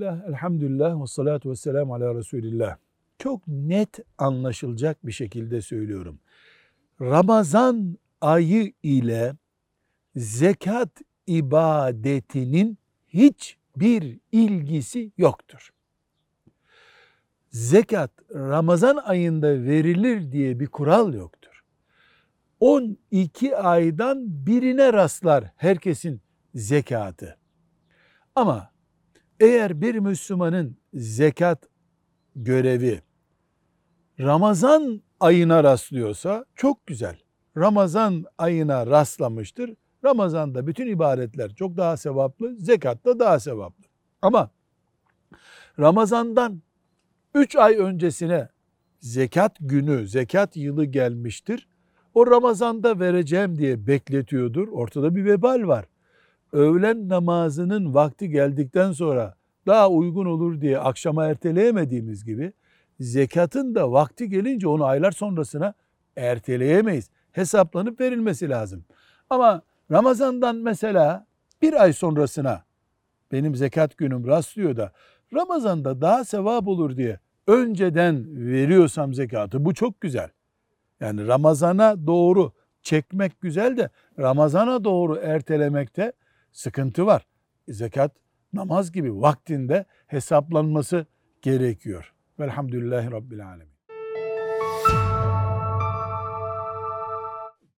Bismillah, elhamdülillah ve salatu ve selamu ala Resulillah. Çok net anlaşılacak bir şekilde söylüyorum. Ramazan ayı ile zekat ibadetinin hiçbir ilgisi yoktur. Zekat Ramazan ayında verilir diye bir kural yoktur. 12 aydan birine rastlar herkesin zekatı. Ama eğer bir Müslümanın zekat görevi Ramazan ayına rastlıyorsa çok güzel. Ramazan ayına rastlamıştır. Ramazan'da bütün ibadetler çok daha sevaplı, zekat da daha sevaplı. Ama Ramazan'dan 3 ay öncesine zekat günü, zekat yılı gelmiştir. O Ramazan'da vereceğim diye bekletiyordur. Ortada bir vebal var. Öğlen namazının vakti geldikten sonra daha uygun olur diye akşama erteleyemediğimiz gibi zekatın da vakti gelince onu aylar sonrasına erteleyemeyiz. Hesaplanıp verilmesi lazım. Ama Ramazan'dan mesela bir ay sonrasına benim zekat günüm rastlıyor da Ramazan'da daha sevap olur diye önceden veriyorsam zekatı bu çok güzel. Yani Ramazan'a doğru çekmek güzel de Ramazan'a doğru ertelemekte sıkıntı var. Zekat namaz gibi vaktinde hesaplanması gerekiyor. Velhamdülillahi Rabbil Alemin.